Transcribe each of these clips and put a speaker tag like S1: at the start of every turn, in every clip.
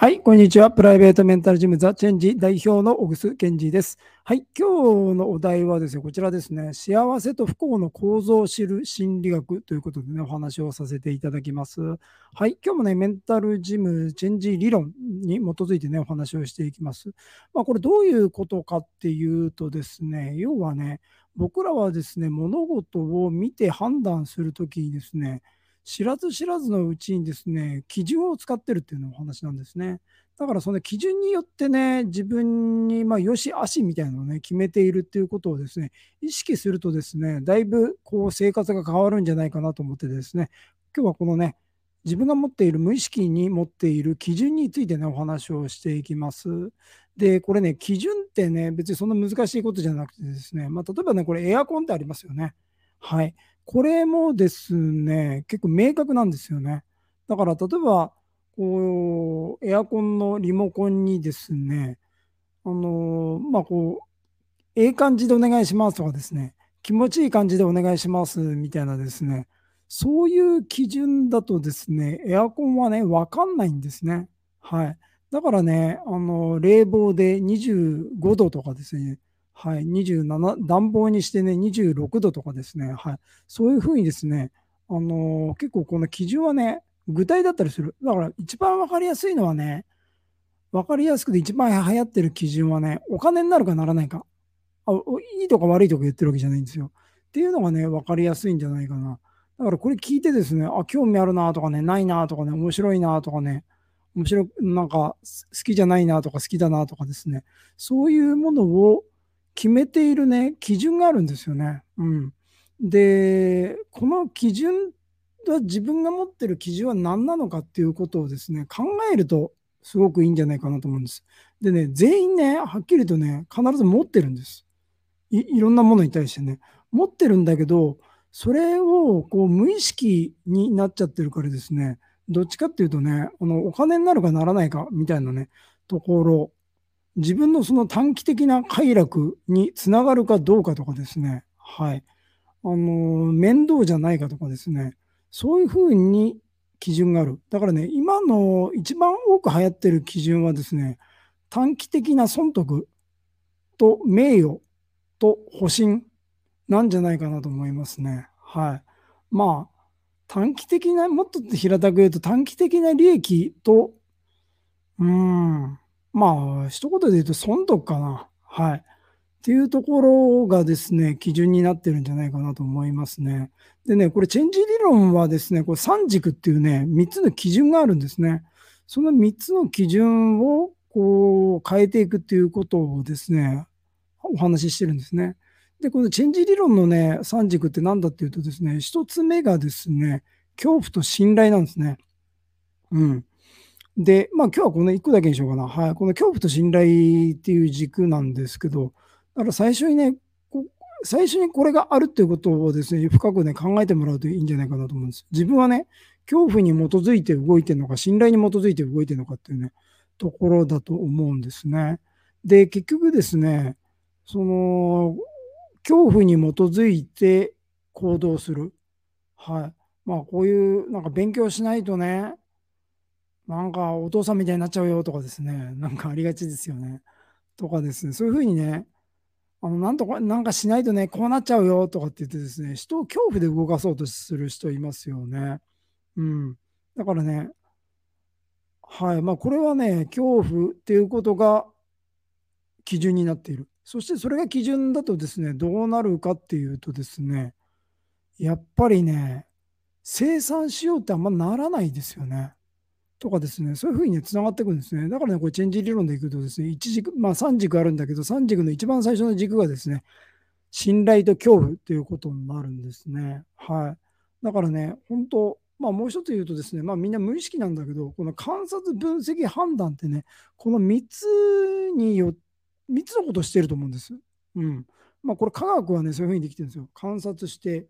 S1: はい、こんにちは。プライベートメンタルジムザ・チェンジ代表の小楠健二です。はい、今日のお題はですね、こちらですね、幸せと不幸の構造を知る心理学ということでね、お話をさせていただきます。はい、今日もね、メンタルジムチェンジ理論に基づいてね、お話をしていきます。まあ、これどういうことかっていうとですね、要はね、僕らはですね、物事を見て判断するときにですね、知らず知らずのうちにですね、基準を使ってるっていうのお話なんですね。だからその基準によってね、自分に、まあ、よし、足みたいなのをね、決めているっていうことをですね、意識するとですね、だいぶこう生活が変わるんじゃないかなと思ってですね、今日はこのね、自分が持っている無意識に持っている基準についてね、お話をしていきます。で、これね、基準ってね、別にそんな難しいことじゃなくてですね、まあ、例えばね、これエアコンってありますよね。はい。これもですね、結構明確なんですよね。だから例えば、こう、エアコンのリモコンにですね、あの、まあ、こう、ええ感じでお願いしますとかですね、気持ちいい感じでお願いしますみたいなですね、そういう基準だとですね、エアコンはね、わかんないんですね。はい。だからね、あの、冷房で25度とかですね、はい、27、暖房にしてね、26度とかですね、はい、そういうふうにですね、あのー、結構この基準はね、具体だったりする。だから一番わかりやすいのはね、わかりやすくて一番流行ってる基準はね、お金になるかならないか。あいいとか悪いとか言ってるわけじゃないんですよ。っていうのがね、わかりやすいんじゃないかな。だからこれ聞いてですね、あ、興味あるなとかね、ないなとかね、面白いなとかね、面白なんか好きじゃないなとか好きだなとかですね、そういうものを決めているね、基準があるんですよね。うん。で、この基準は自分が持ってる基準は何なのかっていうことをですね、考えるとすごくいいんじゃないかなと思うんです。でね、全員ね、はっきりとね、必ず持ってるんです。いろんなものに対してね。持ってるんだけど、それをこう無意識になっちゃってるからですね、どっちかっていうとね、あのお金になるかならないかみたいなね、ところ自分のその短期的な快楽につながるかどうかとかですね、はい。あの、面倒じゃないかとかですね、そういうふうに基準がある。だからね、今の一番多く流行ってる基準はですね、短期的な損得と名誉と保身なんじゃないかなと思いますね。はい。まあ、短期的な、もっと平たく言うと短期的な利益と、うーん、まあ、一言で言うと損得かな。はい。っていうところがですね、基準になってるんじゃないかなと思いますね。でね、これ、チェンジ理論はですね、これ3軸っていうね、3つの基準があるんですね。その3つの基準をこう変えていくっていうことをですね、お話ししてるんですね。で、このチェンジ理論のね、3軸って何だっていうとですね、1つ目がですね、恐怖と信頼なんですね。うん。で、まあ今日はこの1個だけにしようかな。はい。この恐怖と信頼っていう軸なんですけど、だから最初にね、最初にこれがあるっていうことをですね、深くね、考えてもらうといいんじゃないかなと思うんです。自分はね、恐怖に基づいて動いてるのか、信頼に基づいて動いてるのかっていうね、ところだと思うんですね。で、結局ですね、その、恐怖に基づいて行動する。はい。まあ、こういう、なんか勉強しないとね、なんかお父さんみたいになっちゃうよとかですね、なんかありがちですよね。とかですね、そういうふうにね、あのなんとか、なんかしないとね、こうなっちゃうよとかって言ってですね、人を恐怖で動かそうとする人いますよね。うん。だからね、はい、まあこれはね、恐怖っていうことが基準になっている。そしてそれが基準だとですね、どうなるかっていうとですね、やっぱりね、生産しようってあんまならないですよね。とかですね、そういうふうにね、つながっていくんですね。だからね、これチェンジ理論でいくとですね、1軸、まあ3軸あるんだけど、3軸の一番最初の軸がですね、信頼と恐怖っていうことになるんですね。はい。だからね、本当、まあもう一つ言うとですね、まあみんな無意識なんだけど、この観察、分析、判断ってね、この3つによ、3つのことをしてると思うんです。うん。まあこれ科学はね、そういうふうにできてるんですよ。観察して、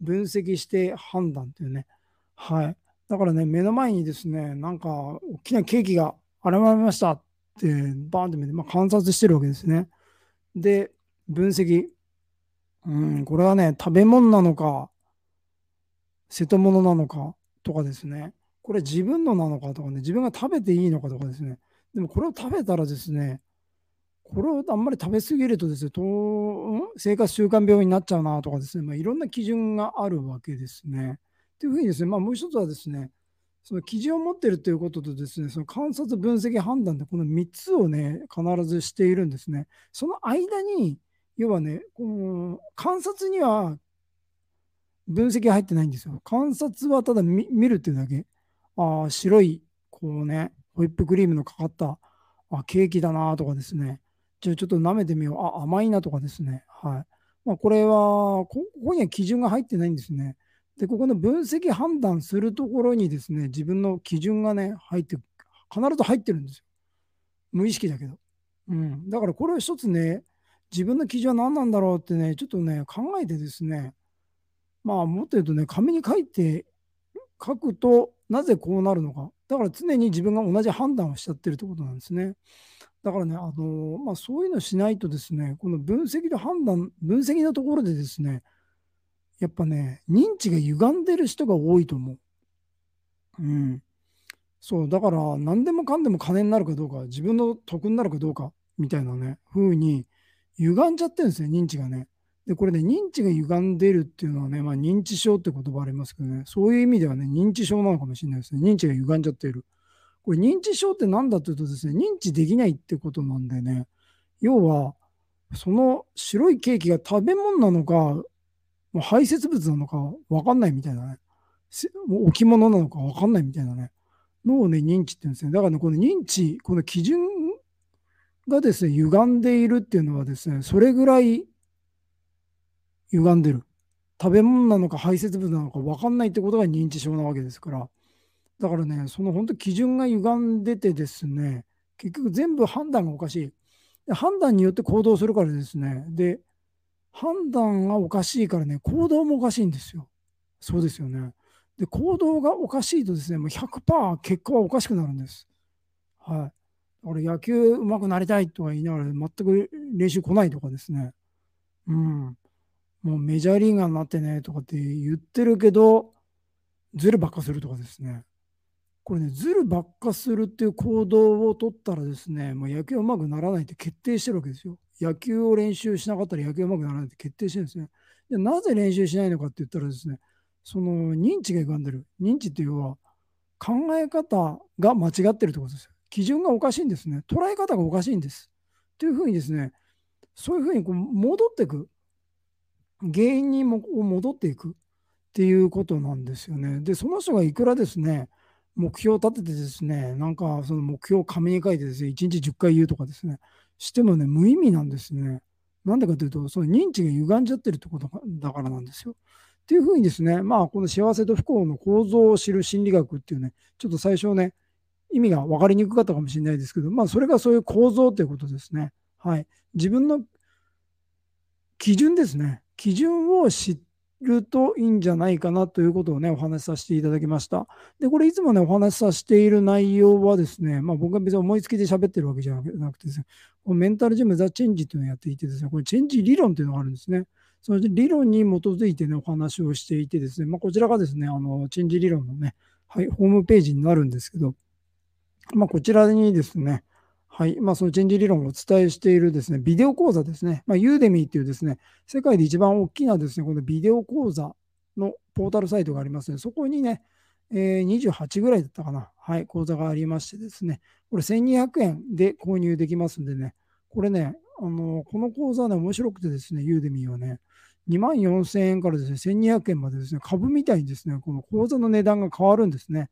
S1: 分析して、判断っていうね。はい。だからね、目の前にですね、なんか大きなケーキが現れましたってバーンって見て、まあ、観察してるわけですね。で、分析。うん、これはね、食べ物なのか、瀬戸物なのかとかですね。これ自分のなのかとかね、自分が食べていいのかとかですね。でもこれを食べたらですね、これをあんまり食べ過ぎるとですね、生活習慣病になっちゃうなとかですね、まあ、いろんな基準があるわけですね。というふうにですね、まあ、もう一つはですね、その基準を持っているということとですね、その観察、分析、判断でこの3つをね、必ずしているんですね。その間に、要はね、この観察には分析が入ってないんですよ。観察はただ見るっていうだけ。ああ、白い、こうね、ホイップクリームのかかったあケーキだなとかですね。じゃあちょっと舐めてみよう。あ、甘いなとかですね。はい。まあ、これはこ、ここには基準が入ってないんですね。で、ここの分析判断するところにですね、自分の基準がね、入って、必ず入ってるんですよ。無意識だけど。うん。だからこれを一つね、自分の基準は何なんだろうってね、ちょっとね、考えてですね、まあ、もっと言うとね、紙に書いて、書くと、なぜこうなるのか。だから常に自分が同じ判断をしちゃってるってことなんですね。だからね、あのまあ、そういうのしないとですね、この分析と判断、分析のところでですね、やっぱね、認知が歪んでる人が多いと思う。うん。そう、だから何でもかんでも金になるかどうか、自分の得になるかどうか、みたいなね、風に歪んじゃってるんですよ、認知がね。で、これね、認知が歪んでるっていうのはね、まあ、認知症って言葉ありますけどね、そういう意味ではね、認知症なのかもしれないですね。認知が歪んじゃっている。これ、認知症って何だというとですね、認知できないってことなんでね、要は、その白いケーキが食べ物なのか、もう排泄物なのか分かんないみたいなね、置物なのか分かんないみたいなね、脳をね、認知って言うんですね。だからね、この認知、この基準がですね、歪んでいるっていうのはですね、それぐらい歪んでる。食べ物なのか排泄物なのか分かんないってことが認知症なわけですから。だからね、その本当基準が歪んでてですね、結局全部判断がおかしい。判断によって行動するからですね。で、判断がおかしいからね、行動もおかしいんですよ。そうですよね。で、行動がおかしいとですね、もう100%結果はおかしくなるんです。はい。俺野球上手くなりたいとは言いながら全く練習来ないとかですね。うん。もうメジャーリーガーになってねとかって言ってるけど、ずるばっかするとかですね。これね、ずるばっかするっていう行動を取ったらですね、もう野球うまくならないって決定してるわけですよ。野球を練習しなかったら野球うまくならないって決定してるんですね。でなぜ練習しないのかって言ったらですね、その認知が歪んでる。認知っていうのは考え方が間違ってるってことですよ。基準がおかしいんですね。捉え方がおかしいんです。というふうにですね、そういうふうにこう戻っていく。原因にも戻っていくっていうことなんですよね。で、その人がいくらですね、目標を立ててですね、なんかその目標を紙に書いてですね、1日10回言うとかですね、してもね、無意味なんですね。なんでかというと、その認知が歪んじゃってるってことだからなんですよ。っていうふうにですね、まあ、この幸せと不幸の構造を知る心理学っていうね、ちょっと最初ね、意味が分かりにくかったかもしれないですけど、まあ、それがそういう構造ということですね。はい。自分の基準ですね。基準を知っるといいんじゃないかなということをね、お話しさせていただきました。で、これいつもね、お話しさせている内容はですね、まあ僕が別に思いつきで喋ってるわけじゃなくてですね、このメンタルジムザ・チェンジというのをやっていてですね、これチェンジ理論というのがあるんですね。その理論に基づいてね、お話をしていてですね、まあこちらがですね、あの、チェンジ理論のね、はい、ホームページになるんですけど、まあこちらにですね、はい。まあ、そのチェンジ理論をお伝えしているですね、ビデオ講座ですね。まあ、ユーデミーっていうですね、世界で一番大きなですね、このビデオ講座のポータルサイトがありますので、そこにね、えー、28ぐらいだったかな。はい、講座がありましてですね、これ1200円で購入できますんでね、これね、あのこの講座ね、面白くてですね、ユーデミーはね、2万4000円からですね、1200円までですね、株みたいにですね、この講座の値段が変わるんですね。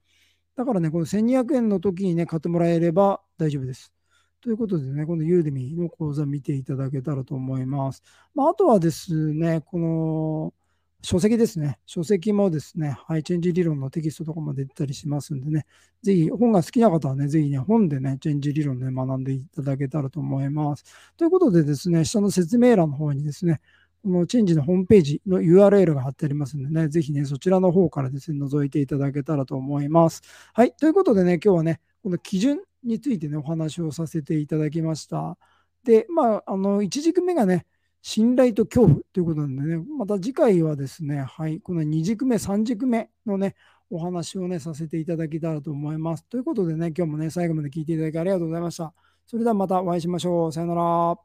S1: だからね、この1200円の時にね、買ってもらえれば大丈夫です。ということでね、このユーデミの講座見ていただけたらと思います。まあ、あとはですね、この書籍ですね。書籍もですね、ハイチェンジ理論のテキストとかも出てたりしますんでね、ぜひ本が好きな方はね、ぜひね、本でね、チェンジ理論で、ね、学んでいただけたらと思います。ということでですね、下の説明欄の方にですね、このチェンジのホームページの URL が貼ってありますんでね、ぜひね、そちらの方からですね、覗いていただけたらと思います。はい。ということでね、今日はね、この基準についてね、お話をさせていただきました。で、まあ、あの、1軸目がね、信頼と恐怖ということなんでね、また次回はですね、はい、この2軸目、3軸目のね、お話をね、させていただけたらと思います。ということでね、今日もね、最後まで聞いていただきありがとうございました。それではまたお会いしましょう。さよなら。